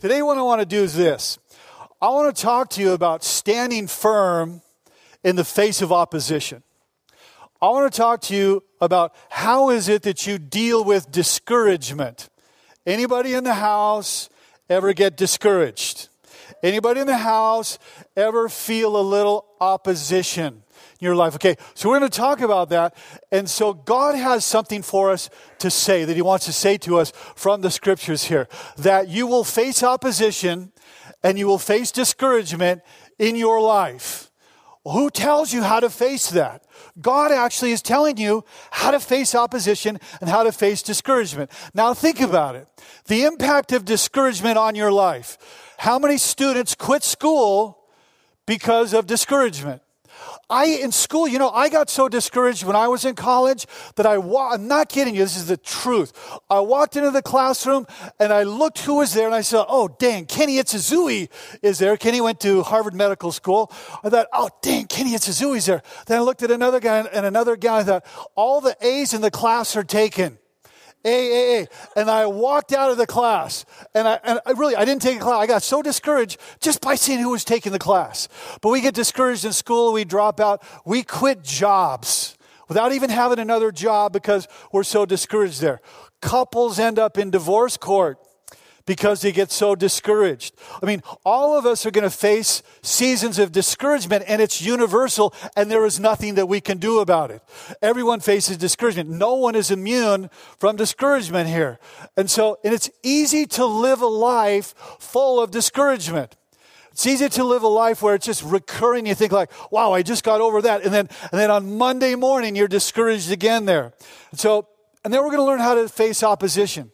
Today, what I want to do is this I want to talk to you about standing firm in the face of opposition. I want to talk to you about how is it that you deal with discouragement. Anybody in the house ever get discouraged? Anybody in the house ever feel a little opposition? In your life. Okay, so we're going to talk about that. And so God has something for us to say that He wants to say to us from the scriptures here that you will face opposition and you will face discouragement in your life. Who tells you how to face that? God actually is telling you how to face opposition and how to face discouragement. Now, think about it the impact of discouragement on your life. How many students quit school because of discouragement? I, in school, you know, I got so discouraged when I was in college that I, wa- I'm not kidding you, this is the truth. I walked into the classroom and I looked who was there and I said, oh, dang, Kenny Itzazui is there. Kenny went to Harvard Medical School. I thought, oh, dang, Kenny Itzazui's there. Then I looked at another guy and another guy. I thought, all the A's in the class are taken. A, A, A. And I walked out of the class. And I, and I really, I didn't take a class. I got so discouraged just by seeing who was taking the class. But we get discouraged in school, we drop out, we quit jobs without even having another job because we're so discouraged there. Couples end up in divorce court because they get so discouraged. I mean, all of us are going to face seasons of discouragement, and it's universal, and there is nothing that we can do about it. Everyone faces discouragement. No one is immune from discouragement here. And so, and it's easy to live a life full of discouragement. It's easy to live a life where it's just recurring. You think like, wow, I just got over that. And then, and then on Monday morning, you're discouraged again there. And so, and then we're going to learn how to face opposition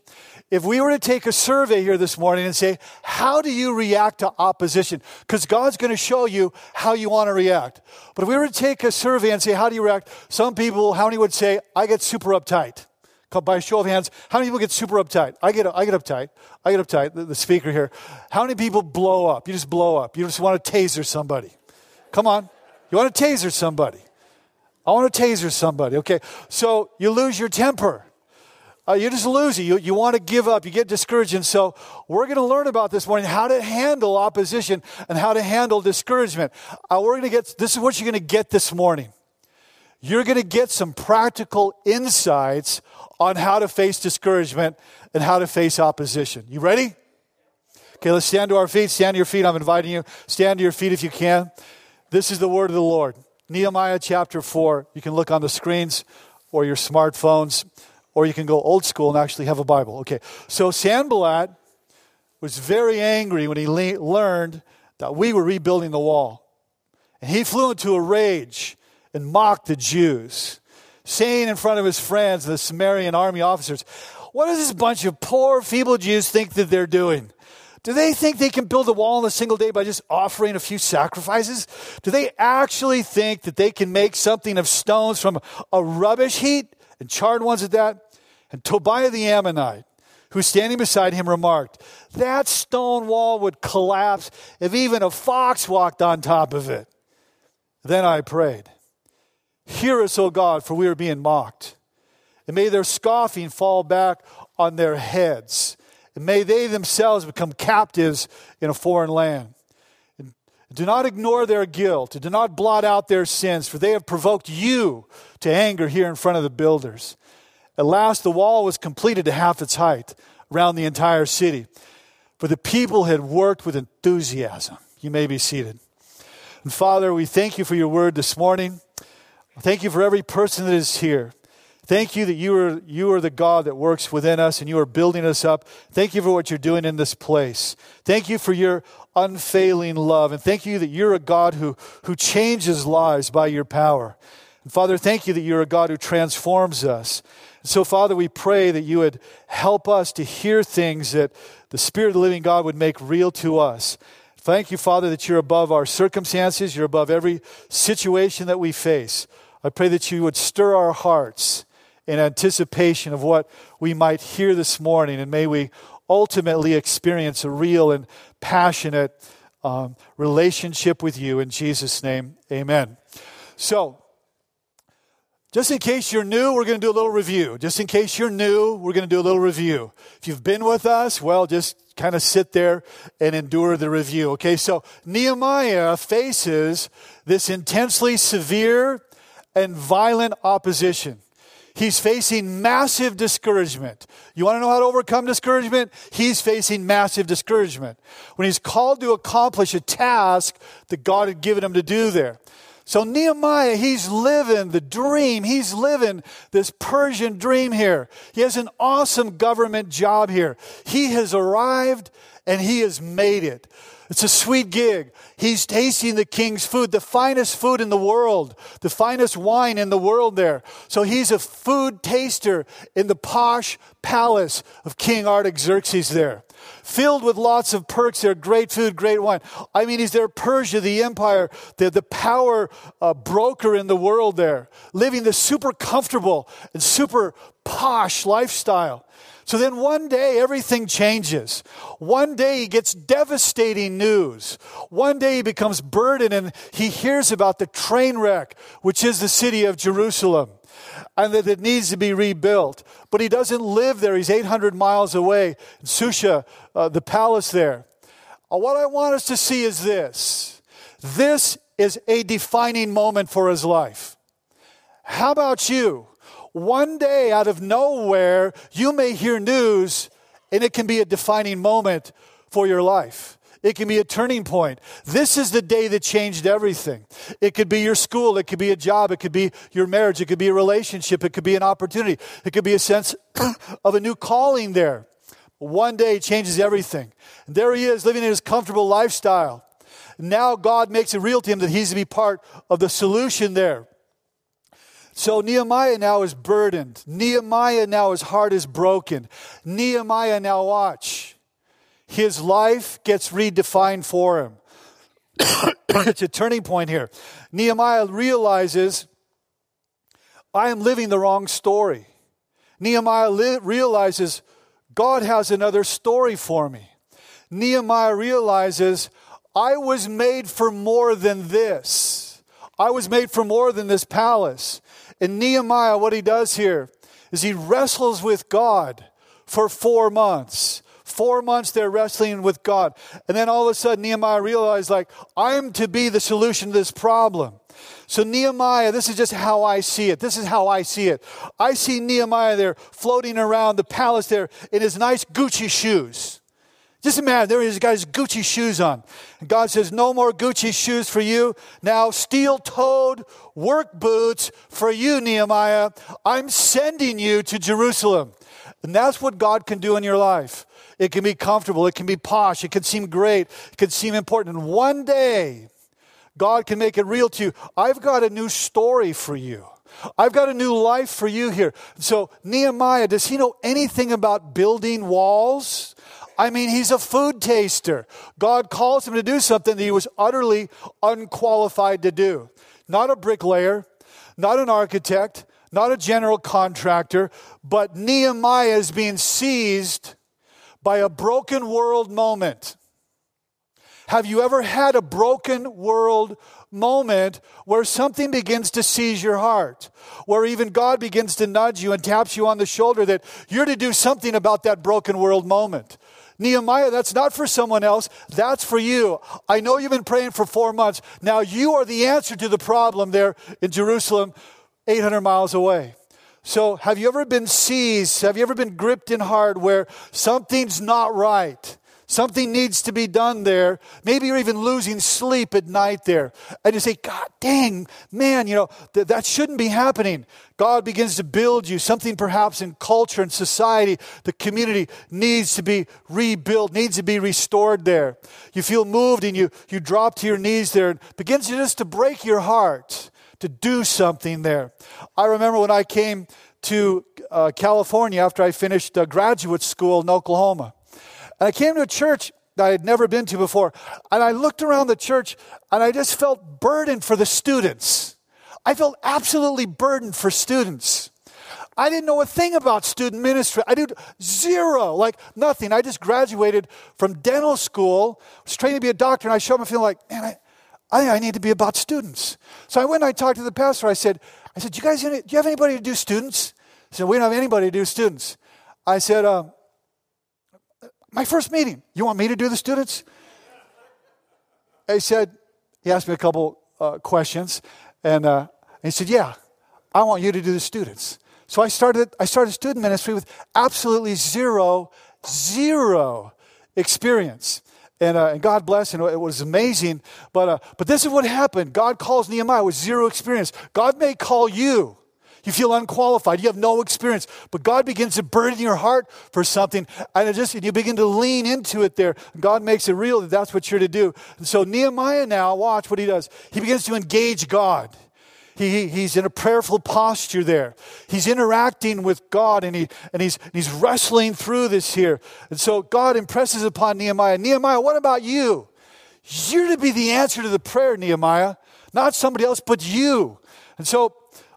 if we were to take a survey here this morning and say, How do you react to opposition? Because God's going to show you how you want to react. But if we were to take a survey and say, How do you react? Some people, how many would say, I get super uptight? By a show of hands, how many people get super uptight? I get, I get uptight. I get uptight, the, the speaker here. How many people blow up? You just blow up. You just want to taser somebody. Come on. You want to taser somebody. I want to taser somebody. Okay. So you lose your temper uh, you just lose it. You, you want to give up. You get discouraged. And so we're going to learn about this morning how to handle opposition and how to handle discouragement. Uh, we're going to get, this is what you're going to get this morning. You're going to get some practical insights on how to face discouragement and how to face opposition. You ready? Okay, let's stand to our feet. Stand to your feet. I'm inviting you. Stand to your feet if you can. This is the word of the Lord. Nehemiah chapter 4. You can look on the screens or your smartphones or you can go old school and actually have a Bible. Okay, so Sanballat was very angry when he le- learned that we were rebuilding the wall. And he flew into a rage and mocked the Jews, saying in front of his friends, the Samaritan army officers, What does this bunch of poor, feeble Jews think that they're doing? Do they think they can build a wall in a single day by just offering a few sacrifices? Do they actually think that they can make something of stones from a rubbish heap and charred ones at that? And Tobiah the Ammonite, who was standing beside him, remarked, That stone wall would collapse if even a fox walked on top of it. Then I prayed, Hear us, O God, for we are being mocked. And may their scoffing fall back on their heads. And may they themselves become captives in a foreign land. And do not ignore their guilt. And do not blot out their sins, for they have provoked you to anger here in front of the builders. At last, the wall was completed to half its height around the entire city. For the people had worked with enthusiasm. You may be seated. And Father, we thank you for your word this morning. Thank you for every person that is here. Thank you that you are, you are the God that works within us and you are building us up. Thank you for what you're doing in this place. Thank you for your unfailing love. And thank you that you're a God who, who changes lives by your power. And Father, thank you that you're a God who transforms us. So, Father, we pray that you would help us to hear things that the Spirit of the living God would make real to us. Thank you, Father, that you're above our circumstances, you're above every situation that we face. I pray that you would stir our hearts in anticipation of what we might hear this morning, and may we ultimately experience a real and passionate um, relationship with you. In Jesus' name, amen. So, just in case you're new, we're going to do a little review. Just in case you're new, we're going to do a little review. If you've been with us, well, just kind of sit there and endure the review. Okay, so Nehemiah faces this intensely severe and violent opposition. He's facing massive discouragement. You want to know how to overcome discouragement? He's facing massive discouragement when he's called to accomplish a task that God had given him to do there. So Nehemiah, he's living the dream. He's living this Persian dream here. He has an awesome government job here. He has arrived and he has made it. It's a sweet gig. He's tasting the king's food, the finest food in the world, the finest wine in the world there. So he's a food taster in the posh palace of King Artaxerxes there. Filled with lots of perks there, great food, great wine. I mean, he's there, Persia, the empire, the, the power uh, broker in the world there, living the super comfortable and super posh lifestyle. So then one day everything changes. One day he gets devastating news. One day he becomes burdened and he hears about the train wreck, which is the city of Jerusalem, and that it needs to be rebuilt. But he doesn't live there. He's 800 miles away in Susha, uh, the palace there. Uh, what I want us to see is this. This is a defining moment for his life. How about you? one day out of nowhere, you may hear news and it can be a defining moment for your life. It can be a turning point. This is the day that changed everything. It could be your school. It could be a job. It could be your marriage. It could be a relationship. It could be an opportunity. It could be a sense of a new calling there. One day changes everything. There he is living in his comfortable lifestyle. Now God makes it real to him that he's to be part of the solution there. So Nehemiah now is burdened. Nehemiah now, his heart is broken. Nehemiah now, watch. His life gets redefined for him. it's a turning point here. Nehemiah realizes, I am living the wrong story. Nehemiah li- realizes, God has another story for me. Nehemiah realizes, I was made for more than this. I was made for more than this palace. And Nehemiah, what he does here is he wrestles with God for four months. Four months they're wrestling with God. And then all of a sudden, Nehemiah realized, like, I'm to be the solution to this problem. So, Nehemiah, this is just how I see it. This is how I see it. I see Nehemiah there floating around the palace there in his nice Gucci shoes. Just imagine, there he's got his Gucci shoes on. And God says, No more Gucci shoes for you. Now, steel toed work boots for you, Nehemiah. I'm sending you to Jerusalem. And that's what God can do in your life. It can be comfortable, it can be posh, it can seem great, it can seem important. And one day, God can make it real to you. I've got a new story for you. I've got a new life for you here. So, Nehemiah, does he know anything about building walls? I mean, he's a food taster. God calls him to do something that he was utterly unqualified to do. Not a bricklayer, not an architect, not a general contractor, but Nehemiah is being seized by a broken world moment. Have you ever had a broken world moment where something begins to seize your heart? Where even God begins to nudge you and taps you on the shoulder that you're to do something about that broken world moment. Nehemiah, that's not for someone else. That's for you. I know you've been praying for four months. Now you are the answer to the problem there in Jerusalem, 800 miles away. So, have you ever been seized? Have you ever been gripped in hard where something's not right? Something needs to be done there. Maybe you're even losing sleep at night there. And you say, God dang, man, you know, th- that shouldn't be happening. God begins to build you. Something perhaps in culture and society, the community needs to be rebuilt, needs to be restored there. You feel moved and you, you drop to your knees there and begins just to break your heart to do something there. I remember when I came to uh, California after I finished uh, graduate school in Oklahoma. And I came to a church that I had never been to before. And I looked around the church and I just felt burdened for the students. I felt absolutely burdened for students. I didn't know a thing about student ministry. I did zero, like nothing. I just graduated from dental school, was trained to be a doctor, and I showed up feeling like, man, I, I think I need to be about students. So I went and I talked to the pastor. I said, I said, do you guys, do you have anybody to do students? He said, we don't have anybody to do students. I said, um, My first meeting. You want me to do the students? He said, he asked me a couple uh, questions, and, uh, he said, Yeah, I want you to do the students. So I started, I started student ministry with absolutely zero, zero experience. And, uh, and God bless, and it was amazing. But, uh, but this is what happened God calls Nehemiah with zero experience. God may call you you feel unqualified. You have no experience. But God begins to burden your heart for something, and it just you begin to lean into it there. God makes it real that that's what you're to do. And so Nehemiah now, watch what he does. He begins to engage God. He, he's in a prayerful posture there. He's interacting with God and, he, and he's, he's wrestling through this here. And so God impresses upon Nehemiah Nehemiah, what about you? You're to be the answer to the prayer, Nehemiah, not somebody else, but you. And so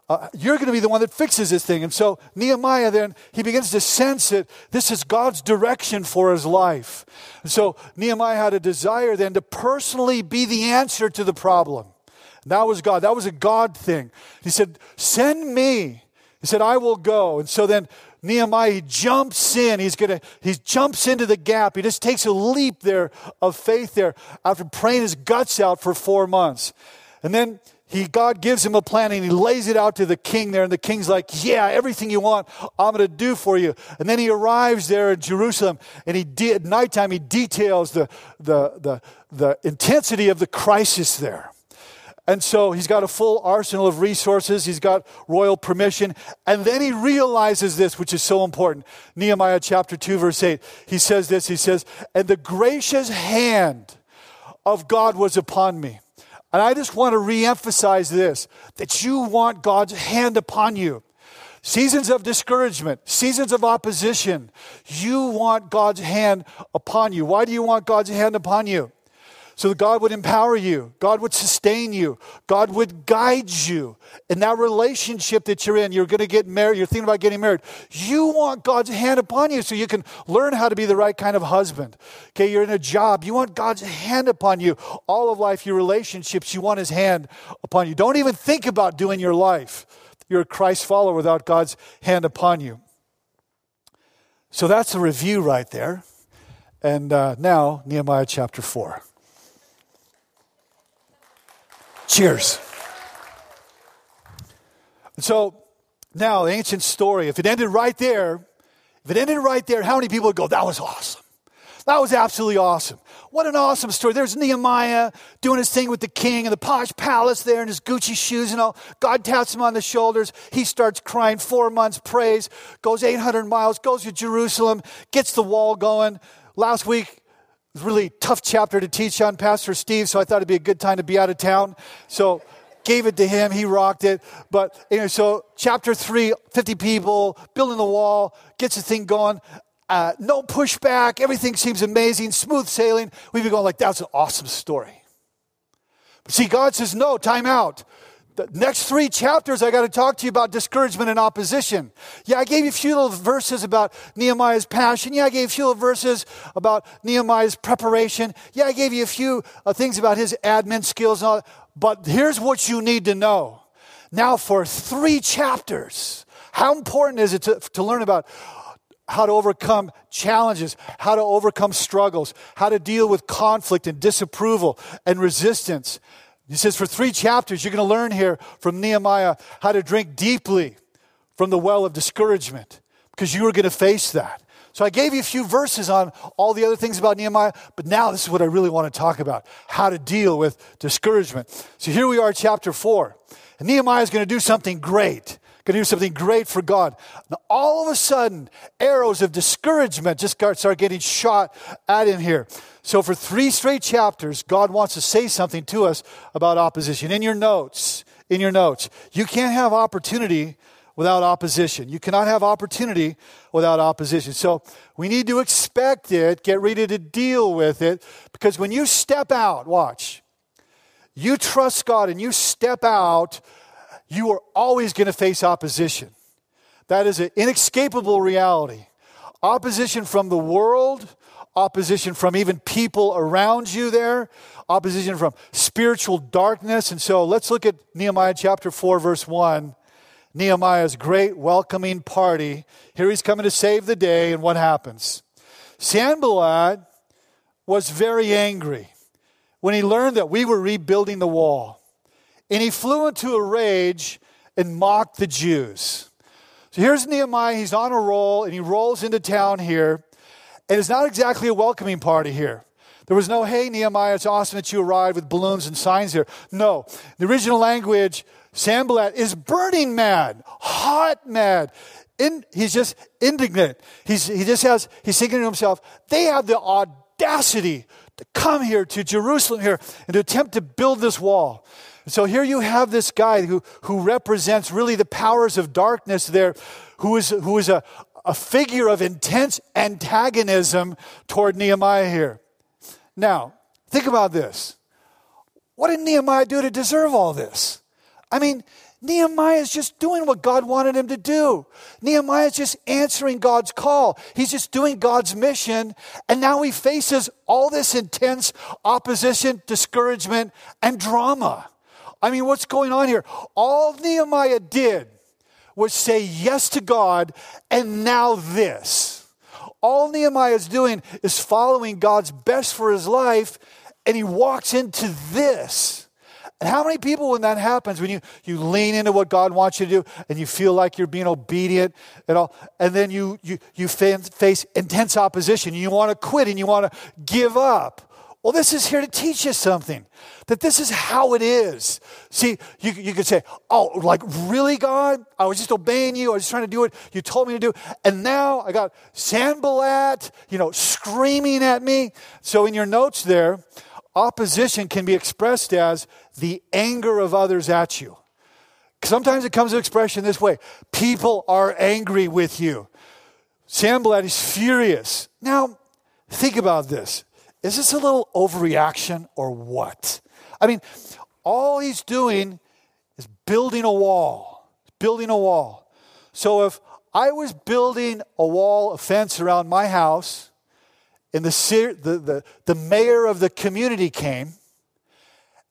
uh, you're going to be the one that fixes this thing. And so Nehemiah then, he begins to sense that this is God's direction for his life. And so Nehemiah had a desire then to personally be the answer to the problem. That was God. That was a God thing. He said, Send me. He said, I will go. And so then Nehemiah, he jumps in. He's gonna, he jumps into the gap. He just takes a leap there of faith there after praying his guts out for four months. And then he God gives him a plan and he lays it out to the king there, and the king's like, "Yeah, everything you want, I'm to do for you." And then he arrives there in Jerusalem, and he de- at nighttime he details the the the the intensity of the crisis there. And so he's got a full arsenal of resources. He's got royal permission. And then he realizes this, which is so important. Nehemiah chapter 2, verse 8. He says this He says, And the gracious hand of God was upon me and I just want to reemphasize this that you want God's hand upon you. Seasons of discouragement, seasons of opposition, you want God's hand upon you. Why do you want God's hand upon you? So that God would empower you, God would sustain you, God would guide you in that relationship that you're in. You're going to get married, you're thinking about getting married. You want God's hand upon you so you can learn how to be the right kind of husband. Okay, you're in a job, you want God's hand upon you. All of life, your relationships, you want His hand upon you. Don't even think about doing your life. You're a Christ follower without God's hand upon you. So that's a review right there. And uh, now, Nehemiah chapter 4. Cheers. So now, the ancient story, if it ended right there, if it ended right there, how many people would go, that was awesome? That was absolutely awesome. What an awesome story. There's Nehemiah doing his thing with the king and the posh palace there in his Gucci shoes and all. God taps him on the shoulders. He starts crying, four months, prays, goes 800 miles, goes to Jerusalem, gets the wall going. Last week, was a really tough chapter to teach on, Pastor Steve, so I thought it'd be a good time to be out of town. So gave it to him. He rocked it. But anyway, so chapter three, 50 people, building the wall, gets the thing going. Uh, no pushback. Everything seems amazing, smooth sailing. We've been going like, that's an awesome story. But see, God says, no, time out the next three chapters, I got to talk to you about discouragement and opposition. Yeah, I gave you a few little verses about Nehemiah's passion. Yeah, I gave you a few little verses about Nehemiah's preparation. Yeah, I gave you a few uh, things about his admin skills. And all, but here's what you need to know. Now, for three chapters, how important is it to, to learn about how to overcome challenges, how to overcome struggles, how to deal with conflict and disapproval and resistance? He says, for three chapters, you're going to learn here from Nehemiah how to drink deeply from the well of discouragement because you are going to face that. So I gave you a few verses on all the other things about Nehemiah, but now this is what I really want to talk about how to deal with discouragement. So here we are, chapter four. And Nehemiah is going to do something great, going to do something great for God. Now, all of a sudden, arrows of discouragement just start getting shot at him here. So, for three straight chapters, God wants to say something to us about opposition. In your notes, in your notes, you can't have opportunity without opposition. You cannot have opportunity without opposition. So, we need to expect it, get ready to deal with it, because when you step out, watch, you trust God and you step out, you are always going to face opposition. That is an inescapable reality. Opposition from the world, opposition from even people around you there, opposition from spiritual darkness. And so let's look at Nehemiah chapter 4, verse 1. Nehemiah's great welcoming party. Here he's coming to save the day, and what happens? Sanballat was very angry when he learned that we were rebuilding the wall. And he flew into a rage and mocked the Jews. So here's Nehemiah. He's on a roll and he rolls into town here. And it's not exactly a welcoming party here. There was no, hey, Nehemiah, it's awesome that you arrived with balloons and signs here. No. The original language, Sanballat, is burning mad, hot mad. In, he's just indignant. He's, he just has, he's thinking to himself, they have the audacity to come here to Jerusalem here and to attempt to build this wall. So here you have this guy who, who represents really the powers of darkness there, who is, who is a, a figure of intense antagonism toward Nehemiah here. Now, think about this. What did Nehemiah do to deserve all this? I mean, Nehemiah is just doing what God wanted him to do. Nehemiah is just answering God's call. He's just doing God's mission. And now he faces all this intense opposition, discouragement, and drama. I mean, what's going on here? All Nehemiah did was say yes to God, and now this. All Nehemiah is doing is following God's best for his life, and he walks into this. And how many people, when that happens, when you, you lean into what God wants you to do and you feel like you're being obedient and all, and then you, you, you face intense opposition, you want to quit and you want to give up. Well, this is here to teach you something that this is how it is. See, you, you could say, Oh, like, really, God? I was just obeying you. I was trying to do what you told me to do. And now I got Sanballat, you know, screaming at me. So in your notes there, opposition can be expressed as the anger of others at you. Sometimes it comes to expression this way people are angry with you. Sanballat is furious. Now, think about this. Is this a little overreaction or what? I mean, all he's doing is building a wall, building a wall. So if I was building a wall, a fence around my house, and the, the, the, the mayor of the community came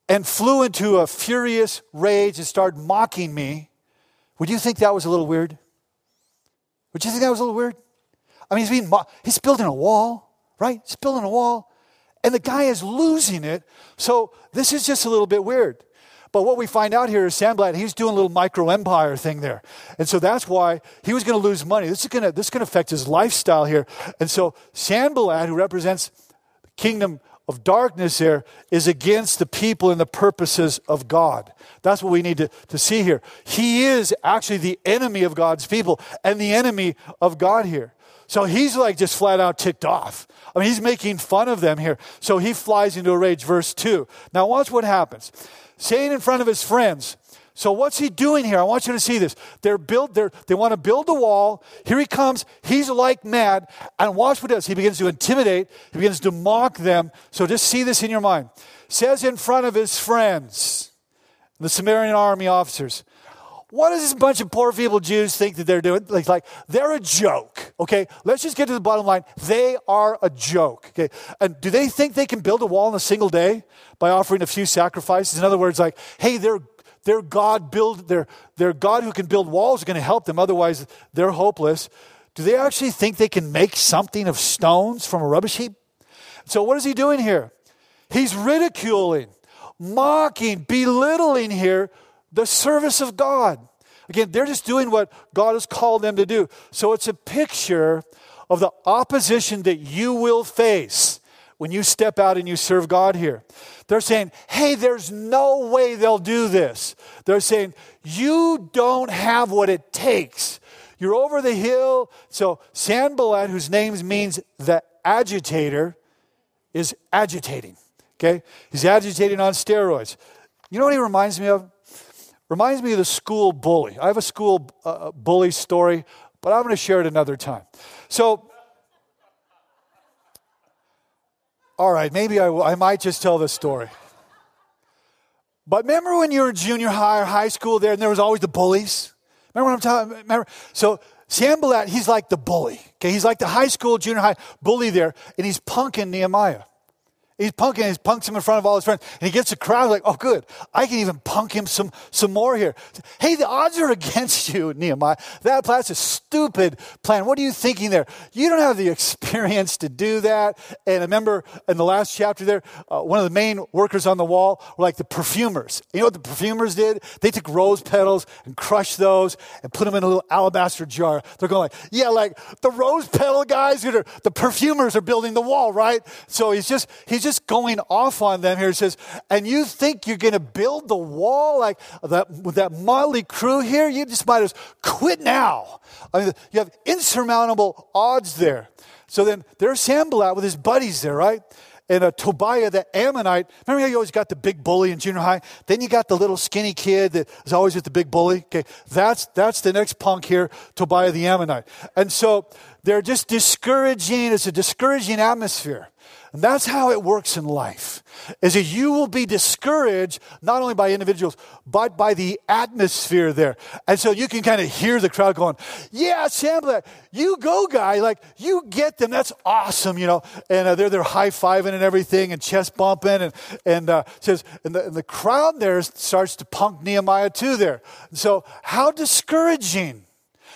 and flew into a furious rage and started mocking me, would you think that was a little weird? Would you think that was a little weird? I mean, he's, being mo- he's building a wall, right? He's building a wall, and the guy is losing it. So this is just a little bit weird. But what we find out here is Sanballat, he's doing a little micro empire thing there. And so that's why he was going to lose money. This is going to, this to affect his lifestyle here. And so Sanballat, who represents the kingdom of darkness there, is against the people and the purposes of God. That's what we need to, to see here. He is actually the enemy of God's people and the enemy of God here. So he's like just flat out ticked off. I mean, he's making fun of them here. So he flies into a rage. Verse 2. Now, watch what happens saying in front of his friends. So what's he doing here? I want you to see this. They're build, they're, they want to build the wall. Here he comes. He's like mad. And watch what he does. He begins to intimidate. He begins to mock them. So just see this in your mind. Says in front of his friends, the Samaritan army officers, what does this bunch of poor feeble Jews think that they're doing? Like, like they're a joke. Okay, let's just get to the bottom line. They are a joke. Okay, and do they think they can build a wall in a single day by offering a few sacrifices? In other words, like, hey, they're their God build their their God who can build walls is going to help them. Otherwise, they're hopeless. Do they actually think they can make something of stones from a rubbish heap? So what is he doing here? He's ridiculing, mocking, belittling here the service of God. Again, they're just doing what God has called them to do. So it's a picture of the opposition that you will face when you step out and you serve God here. They're saying, hey, there's no way they'll do this. They're saying, you don't have what it takes. You're over the hill. So Sanballat, whose name means the agitator, is agitating. Okay? He's agitating on steroids. You know what he reminds me of? Reminds me of the school bully. I have a school uh, uh bully story, but I'm going to share it another time. So, all right, maybe I, I might just tell this story. But remember when you were in junior high or high school there, and there was always the bullies? Remember what I'm talking Remember? So, Sanballat, he's like the bully. Okay, he's like the high school, junior high bully there, and he's punking Nehemiah. He's punking, he's punks him in front of all his friends, and he gets a crowd like, oh, good, I can even punk him some, some more here. Hey, the odds are against you, Nehemiah. That plan's a stupid plan. What are you thinking there? You don't have the experience to do that. And I remember in the last chapter there, uh, one of the main workers on the wall were like the perfumers. You know what the perfumers did? They took rose petals and crushed those and put them in a little alabaster jar. They're going like, yeah, like the rose petal guys, are, the perfumers are building the wall, right? So he's just, he's just going off on them here. He says, and you think you're going to build the wall like that with that motley crew here? You just might as quit now. I mean, you have insurmountable odds there. So then there's Sanballat with his buddies there, right? and uh, Tobiah the Ammonite. Remember how you always got the big bully in junior high? Then you got the little skinny kid that is always with the big bully. Okay, that's that's the next punk here, Tobiah the Ammonite. And so they're just discouraging. It's a discouraging atmosphere. And that's how it works in life. Is that you will be discouraged not only by individuals, but by the atmosphere there. And so you can kind of hear the crowd going, Yeah, Sam, you go, guy. Like, you get them. That's awesome, you know. And uh, they're, they're high fiving and everything and chest bumping. And, and uh, says, and the, and the crowd there starts to punk Nehemiah too there. So, how discouraging.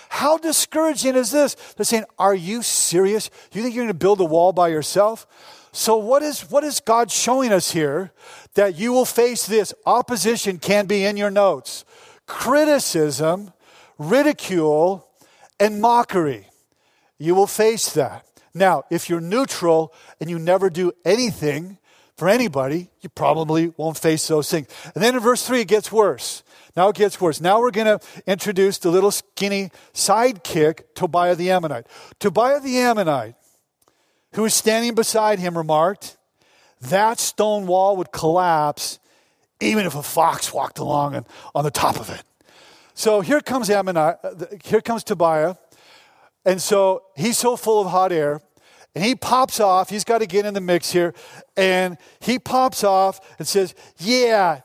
How discouraging is this? They're saying, Are you serious? You think you're going to build a wall by yourself? So, what is, what is God showing us here? That you will face this. Opposition can be in your notes criticism, ridicule, and mockery. You will face that. Now, if you're neutral and you never do anything for anybody, you probably won't face those things. And then in verse 3, it gets worse. Now it gets worse. Now we're going to introduce the little skinny sidekick, Tobiah the Ammonite. Tobiah the Ammonite who was standing beside him remarked, That stone wall would collapse even if a fox walked along on the top of it. So here comes Ammonite, here comes Tobiah. And so he's so full of hot air. And he pops off. He's got to get in the mix here. And he pops off and says, Yeah,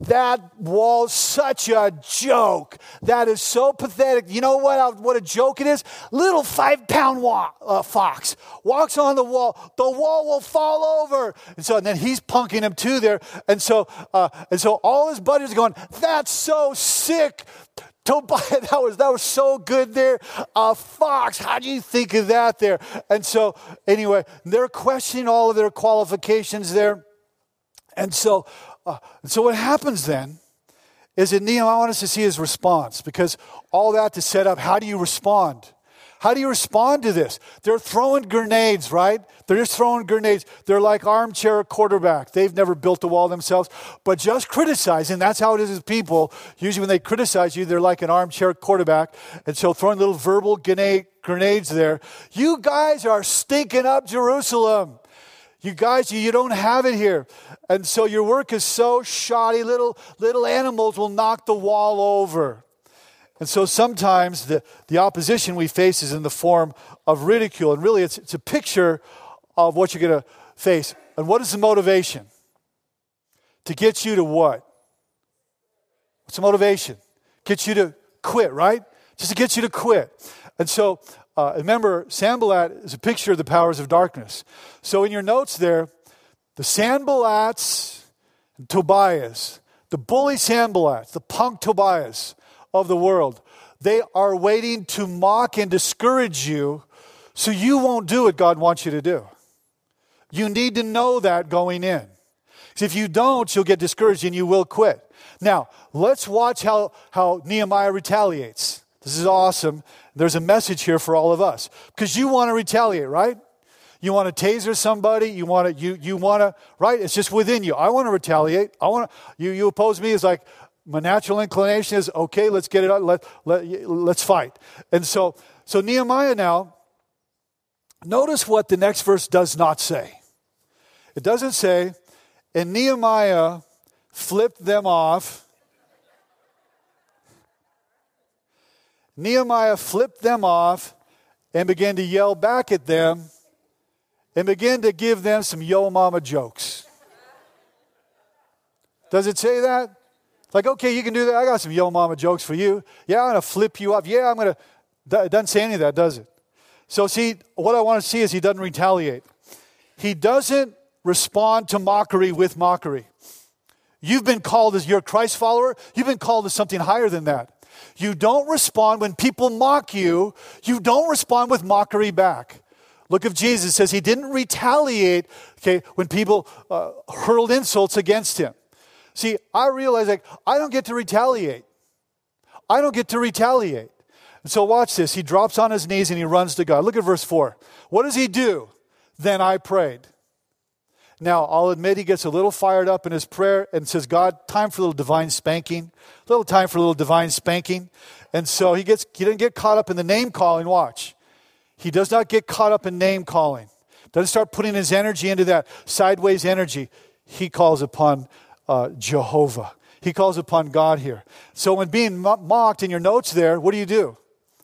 that wall's such a joke. That is so pathetic. You know what, what a joke it is? Little five pound wa- uh, fox walks on the wall. The wall will fall over. And so and then he's punking him too there. And so, uh, and so all his buddies are going, that's so sick. Tobiah, that was that was so good there. Uh, Fox, how do you think of that there? And so, anyway, they're questioning all of their qualifications there. And so uh, so what happens then is that Nehemiah, I want us to see his response because all that to set up how do you respond? How do you respond to this? They're throwing grenades, right? They're just throwing grenades. They're like armchair quarterback. They've never built a wall themselves, but just criticizing. That's how it is with people. Usually, when they criticize you, they're like an armchair quarterback. And so, throwing little verbal grenade, grenades there. You guys are stinking up Jerusalem. You guys, you don't have it here. And so your work is so shoddy, little, little animals will knock the wall over. And so sometimes the, the opposition we face is in the form of ridicule. And really, it's, it's a picture of what you're going to face. And what is the motivation? To get you to what? What's the motivation? Get you to quit, right? Just to get you to quit. And so uh, remember, Sanballat is a picture of the powers of darkness. So in your notes there, the Sanballats and Tobiahs, the bully Sanballats, the punk Tobiahs of the world, they are waiting to mock and discourage you so you won't do what God wants you to do. You need to know that going in. Because if you don't, you'll get discouraged and you will quit. Now, let's watch how, how Nehemiah retaliates. This is awesome. There's a message here for all of us because you want to retaliate, right? You want to taser somebody. You want to, you, you want to, right? It's just within you. I want to retaliate. I want to, you, you oppose me. It's like my natural inclination is, okay, let's get it out. Let, let, let's fight. And so, so Nehemiah now, notice what the next verse does not say. It doesn't say, and Nehemiah flipped them off Nehemiah flipped them off and began to yell back at them and began to give them some yo mama jokes. Does it say that? Like, okay, you can do that. I got some yo mama jokes for you. Yeah, I'm going to flip you off. Yeah, I'm going to. It doesn't say any of that, does it? So, see, what I want to see is he doesn't retaliate. He doesn't respond to mockery with mockery. You've been called as you're a Christ follower, you've been called to something higher than that. You don't respond when people mock you, you don't respond with mockery back. Look at Jesus says he didn't retaliate okay when people uh, hurled insults against him. See, I realize like I don't get to retaliate. I don't get to retaliate. And so watch this. He drops on his knees and he runs to God. Look at verse 4. What does he do? Then I prayed. Now, I'll admit he gets a little fired up in his prayer and says, God, time for a little divine spanking. A little time for a little divine spanking. And so he gets he doesn't get caught up in the name calling. Watch. He does not get caught up in name calling. Doesn't start putting his energy into that sideways energy. He calls upon uh, Jehovah. He calls upon God here. So when being mocked in your notes there, what do you do?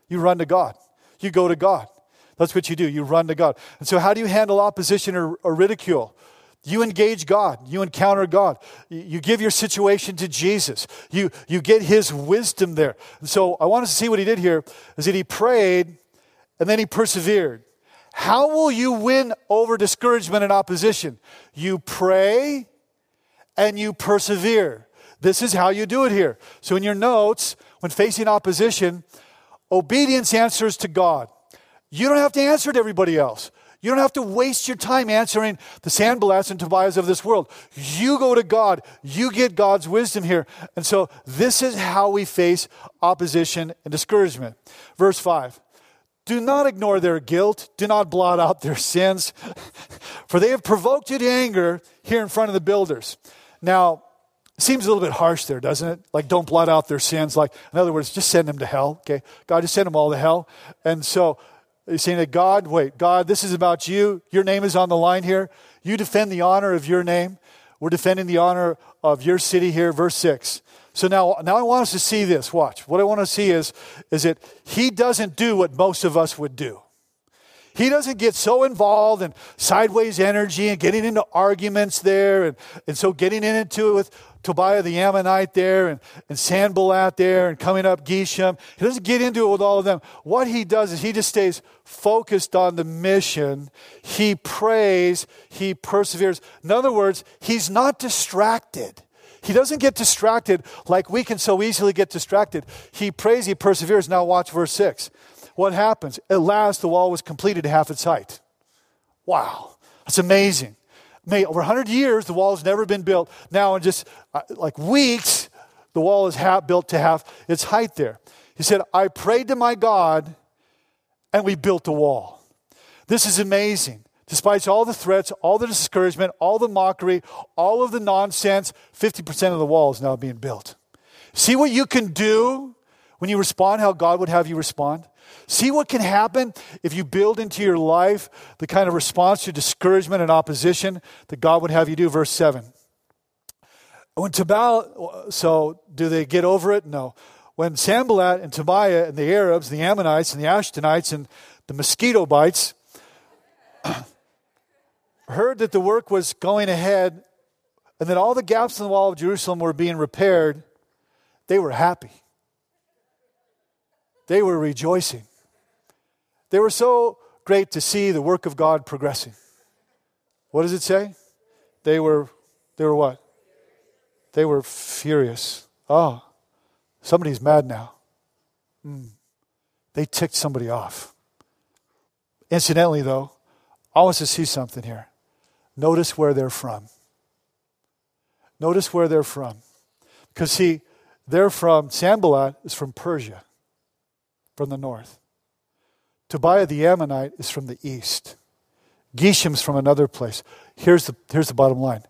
You run to God. You go to God. That's what you do. You run to God. And so, how do you handle opposition or, or ridicule? You engage God. You encounter God. You give your situation to Jesus. You, you get his wisdom there. So I want us to see what he did here is that he prayed and then he persevered. How will you win over discouragement and opposition? You pray and you persevere. This is how you do it here. So in your notes, when facing opposition, obedience answers to God. You don't have to answer to everybody else. You don't have to waste your time answering the Sanballats and Tobiahs of this world. You go to God. You get God's wisdom here. And so this is how we face opposition and discouragement. Verse 5. Do not ignore their guilt. Do not blot out their sins, for they have provoked you to anger here in front of the builders. Now, seems a little bit harsh there, doesn't it? Like, don't blot out their sins. Like, in other words, just send them to hell. Okay, God, just send them all to hell. And so He's saying that God, wait, God, this is about you. Your name is on the line here. You defend the honor of your name. We're defending the honor of your city here, verse 6. So now, now I want us to see this. Watch. What I want to see is, is that he doesn't do what most of us would do. He doesn't get so involved in sideways energy and getting into arguments there and, and so getting into it with Tobiah the Ammonite there and, and Sanballat there and coming up Geshem. He doesn't get into it with all of them. What he does is he just stays focused on the mission. He prays, he perseveres. In other words, he's not distracted. He doesn't get distracted like we can so easily get distracted. He prays, he perseveres. Now, watch verse 6. What happens? At last, the wall was completed to half its height. Wow, that's amazing made over 100 years, the wall has never been built. Now, in just uh, like weeks, the wall is half built to half its height there. He said, I prayed to my God and we built the wall. This is amazing. Despite all the threats, all the discouragement, all the mockery, all of the nonsense, 50% of the wall is now being built. See what you can do when you respond, how God would have you respond? See what can happen if you build into your life the kind of response to discouragement and opposition that God would have you do. Verse 7. When Tabal, so do they get over it? No. When Sanballat and Tobiah and the Arabs, the Ammonites and the Ashdodites and the mosquito bites heard that the work was going ahead and that all the gaps in the wall of Jerusalem were being repaired, they were happy. They were rejoicing. They were so great to see the work of God progressing. What does it say? They were they were what? They were furious. Oh, somebody's mad now. Mm. They ticked somebody off. Incidentally, though, I want to see something here. Notice where they're from. Notice where they're from. Because, see, they're from, Sanballat is from Persia from the north. Tobiah the Ammonite is from the east. Geshem's from another place. Here's the, here's the bottom line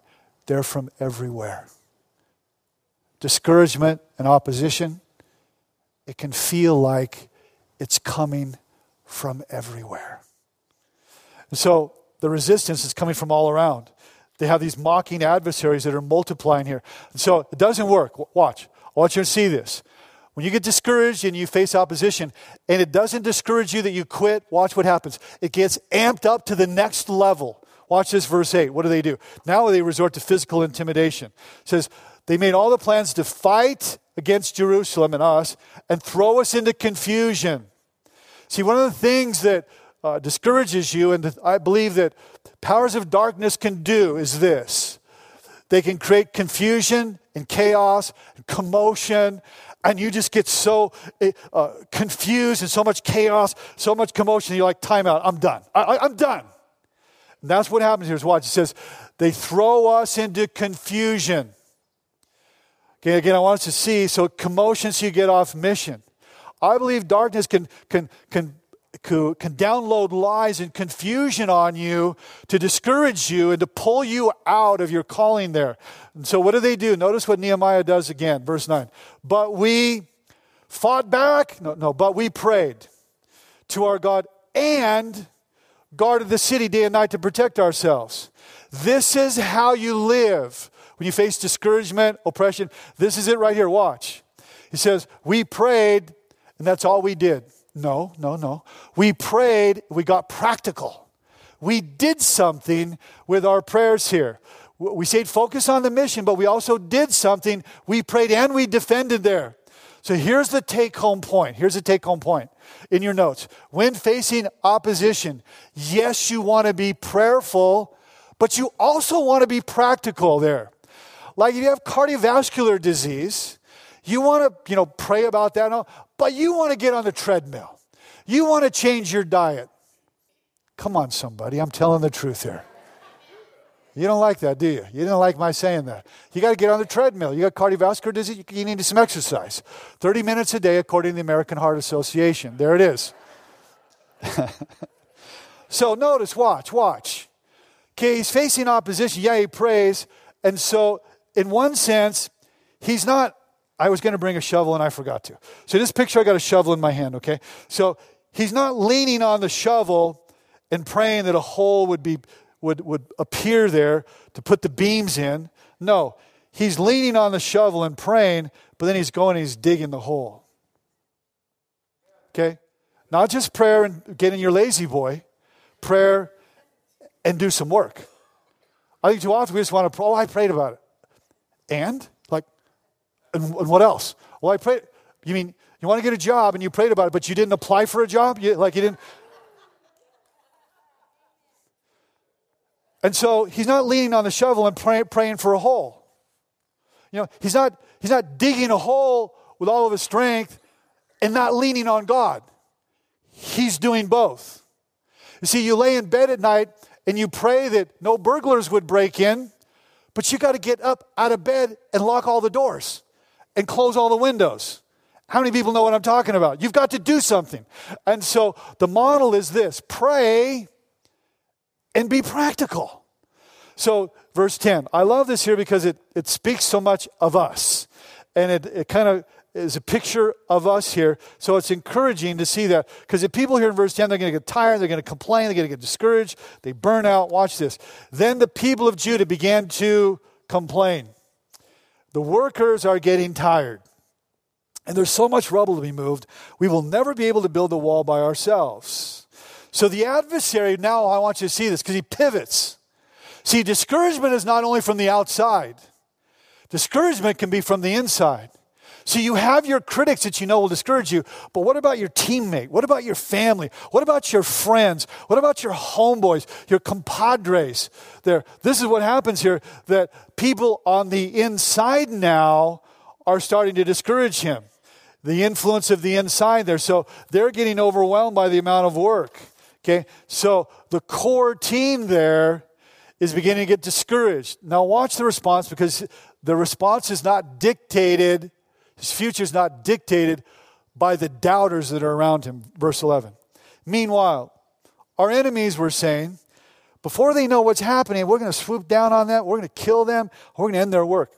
they're from everywhere. Discouragement and opposition, it can feel like it's coming from everywhere. And so the resistance is coming from all around. They have these mocking adversaries that are multiplying here. And so it doesn't work. Watch. I want you to see this. When you get discouraged and you face opposition, and it doesn't discourage you that you quit, watch what happens. It gets amped up to the next level. Watch this verse 8. What do they do? Now they resort to physical intimidation. It says, They made all the plans to fight against Jerusalem and us and throw us into confusion. See, one of the things that uh, discourages you, and I believe that powers of darkness can do is this they can create confusion and chaos and commotion and you just get so eh, uh, confused and so much chaos so much commotion you're like time out i'm done. I, am done. And that's what happens here is watch it says they throw us into confusion. Okay again i want us to see so commotion so you get off mission. I believe darkness can can can can download lies and confusion on you to discourage you and to pull you out of your calling there. And so, what do they do? Notice what Nehemiah does again, verse 9. But we fought back, no, no, but we prayed to our God and guarded the city day and night to protect ourselves. This is how you live when you face discouragement, oppression. This is it right here. Watch. He says, We prayed, and that's all we did. No, no, no. We prayed, we got practical. We did something with our prayers here. We stayed focused on the mission, but we also did something. We prayed and we defended there. So here's the take home point. Here's the take home point in your notes. When facing opposition, yes, you want to be prayerful, but you also want to be practical there. Like if you have cardiovascular disease, you want to, you know, pray about that, but you want to get on the treadmill. You want to change your diet. Come on, somebody. I'm telling the truth here. You don't like that, do you? You didn't like my saying that. You got to get on the treadmill. You got cardiovascular disease, you need some exercise. 30 minutes a day, according to the American Heart Association. There it is. so notice, watch, watch. Okay, he's facing opposition. Yeah, he prays. And so, in one sense, he's not I was going to bring a shovel and I forgot to. So this picture, I got a shovel in my hand, okay? So he's not leaning on the shovel and praying that a hole would, be, would, would appear there to put the beams in. No, he's leaning on the shovel and praying, but then he's going and he's digging the hole. Okay? Not just prayer and getting your La-Z-Boy, prayer and do some work. I think too often we just want to, oh, I prayed about it. And? And, and what else? Well, I prayed. You mean you want to get a job and you prayed about it, but you didn't apply for a job? You, like you didn't. And so he's not leaning on the shovel and pray, praying for a hole. You know, he's not, he's not digging a hole with all of his strength and not leaning on God. He's doing both. You see, you lay in bed at night and you pray that no burglars would break in, but you got to get up out of bed and lock all the doors and close all the windows. How many people know what I'm talking about? You've got to do something. And so the model is this pray and be practical. So, verse 10, I love this here because it, it speaks so much of us. And it, it kind of is a picture of us here. So it's encouraging to see that. Because if people here in verse 10, they're going to get tired, they're going to complain, they're going to get discouraged, they burn out. Watch this. Then the people of Judah began to complain. The workers are getting tired. And there's so much rubble to be moved, we will never be able to build a wall by ourselves. So the adversary, now I want you to see this because he pivots. See, discouragement is not only from the outside, discouragement can be from the inside. So you have your critics that you know will discourage you, but what about your teammate? What about your family? What about your friends? What about your homeboys, your compadres? There, this is what happens here that people on the inside now are starting to discourage him. The influence of the inside there. So they're getting overwhelmed by the amount of work. Okay? So the core team there is beginning to get discouraged. Now watch the response because the response is not dictated his future is not dictated by the doubters that are around him. Verse 11. Meanwhile, our enemies were saying, before they know what's happening, we're going to swoop down on them, we're going to kill them, we're going to end their work.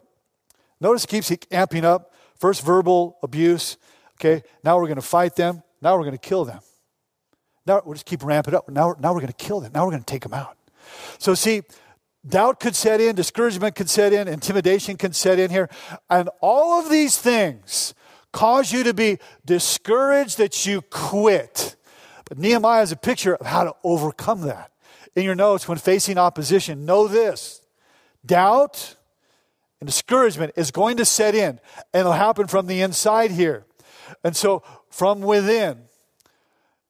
Notice it keeps amping up. First verbal abuse. Okay, now we're going to fight them. Now we're going to kill them. Now we'll just keep ramping up. Now, now we're going to kill them. Now we're going to take them out. So, see, doubt could set in, discouragement could set in, intimidation can set in here. And all of these things cause you to be discouraged that you quit. But Nehemiah is a picture of how to overcome that. In your notes, when facing opposition, know this doubt and discouragement is going to set in, and it'll happen from the inside here. And so, from within,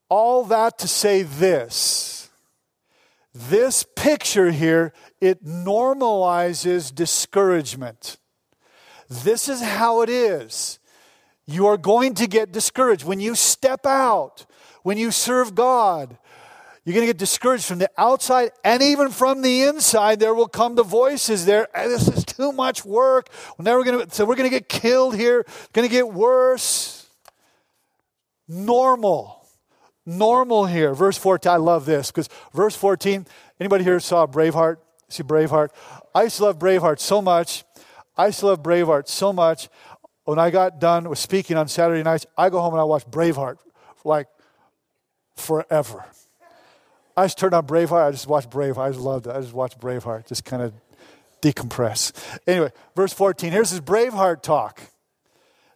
All that to say this. This picture here, it normalizes discouragement. This is how it is. You are going to get discouraged. When you step out, when you serve God, you're going to get discouraged from the outside and even from the inside. There will come the voices there. This is too much work. We're never going to, so we're going to get killed here. It's going to get worse. Normal. Normal here. Verse 14, I love this because verse 14, anybody here saw Braveheart? See Braveheart? I used to love Braveheart so much. I used to love Braveheart so much when I got done with speaking on Saturday nights, I go home and I watch Braveheart like forever. I just turned on Braveheart. I just watched Braveheart. I just loved it. I just watched Braveheart, just kind of decompress. Anyway, verse 14. Here's his Braveheart talk.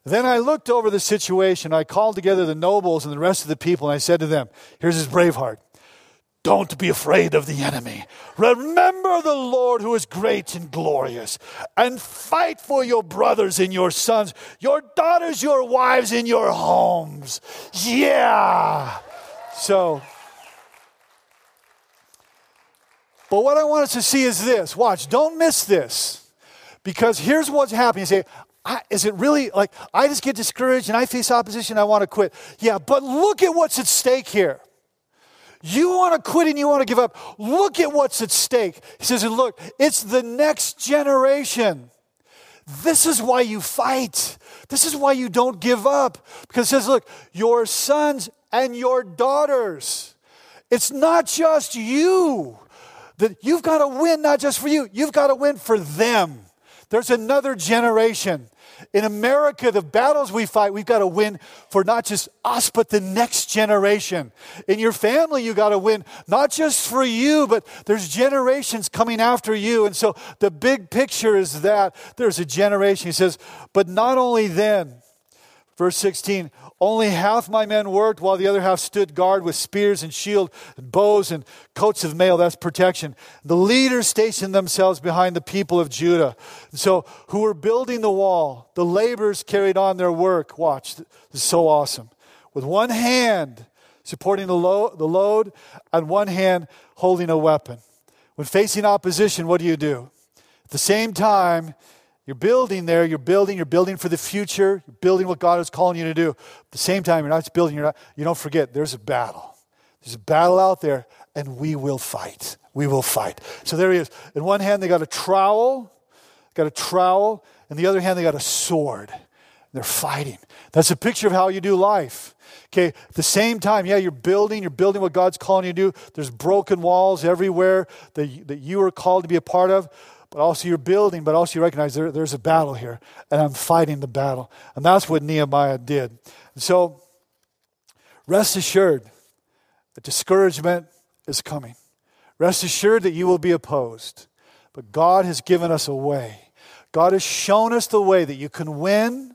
Then I looked over the situation. I called together the nobles and the rest of the people, and I said to them, Here's his Braveheart. Don't be afraid of the enemy. Remember the Lord who is great and glorious, and fight for your brothers and your sons, your daughters, your wives, and your homes. Yeah. So, but what I want us to see is this. Watch, don't miss this. Because here's what's happening. You say, is it really like I just get discouraged and I face opposition, I want to quit? Yeah, but look at what's at stake here. You want to quit and you want to give up. Look at what's at stake. He says, Look, it's the next generation. This is why you fight. This is why you don't give up. Because it says, Look, your sons and your daughters. It's not just you. That you've got to win, not just for you, you've got to win for them. There's another generation. In America, the battles we fight, we've got to win for not just us, but the next generation. In your family, you got to win not just for you, but there's generations coming after you. And so the big picture is that there's a generation. He says, but not only then, verse 16, only half my men worked, while the other half stood guard with spears and shield, and bows and coats of mail. That's protection. The leaders stationed themselves behind the people of Judah. So, who were building the wall, the laborers carried on their work. Watch, this is so awesome. With one hand supporting the, lo- the load, and one hand holding a weapon. When facing opposition, what do you do? At the same time, you're building there, you're building, you're building for the future, you're building what God is calling you to do. At the same time, you're not just building, you're not, you don't forget there's a battle. There's a battle out there, and we will fight. We will fight. So there he is. In one hand, they got a trowel, got a trowel. In the other hand, they got a sword. They're fighting. That's a picture of how you do life. Okay, at the same time, yeah, you're building, you're building what God's calling you to do. There's broken walls everywhere that, that you are called to be a part of but also you're building, but also you recognize there, there's a battle here, and I'm fighting the battle. And that's what Nehemiah did. And so, rest assured that discouragement is coming. Rest assured that you will be opposed. But God has given us a way. God has shown us the way that you can win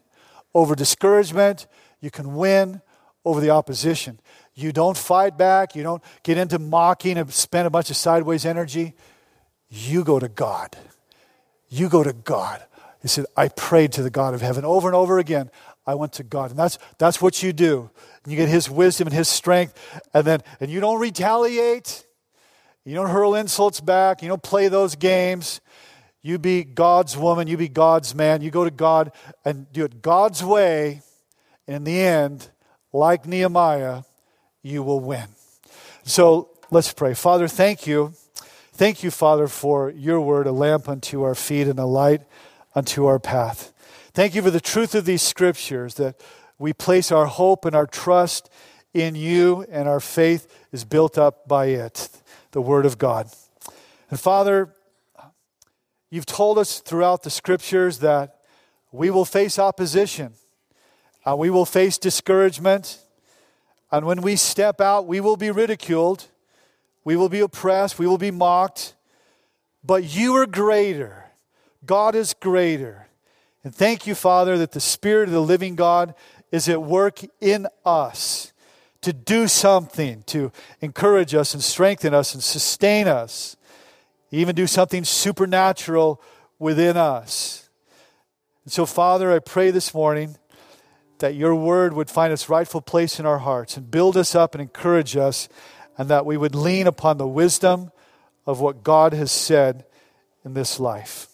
over discouragement, you can win over the opposition. You don't fight back, you don't get into mocking and spend a bunch of sideways energy. You go to God. You go to God. He said, I prayed to the God of heaven over and over again. I went to God. And that's, that's what you do. You get His wisdom and His strength. And then, and you don't retaliate. You don't hurl insults back. You don't play those games. You be God's woman. You be God's man. You go to God and do it God's way. And in the end, like Nehemiah, you will win. So let's pray. Father, thank you. Thank you, Father, for your word, a lamp unto our feet and a light unto our path. Thank you for the truth of these scriptures that we place our hope and our trust in you, and our faith is built up by it, the Word of God. And Father, you've told us throughout the scriptures that we will face opposition, uh, we will face discouragement, and when we step out, we will be ridiculed. We will be oppressed. We will be mocked. But you are greater. God is greater. And thank you, Father, that the Spirit of the living God is at work in us to do something, to encourage us and strengthen us and sustain us, even do something supernatural within us. And so, Father, I pray this morning that your word would find its rightful place in our hearts and build us up and encourage us, and that we would lean upon the wisdom of what God has said in this life.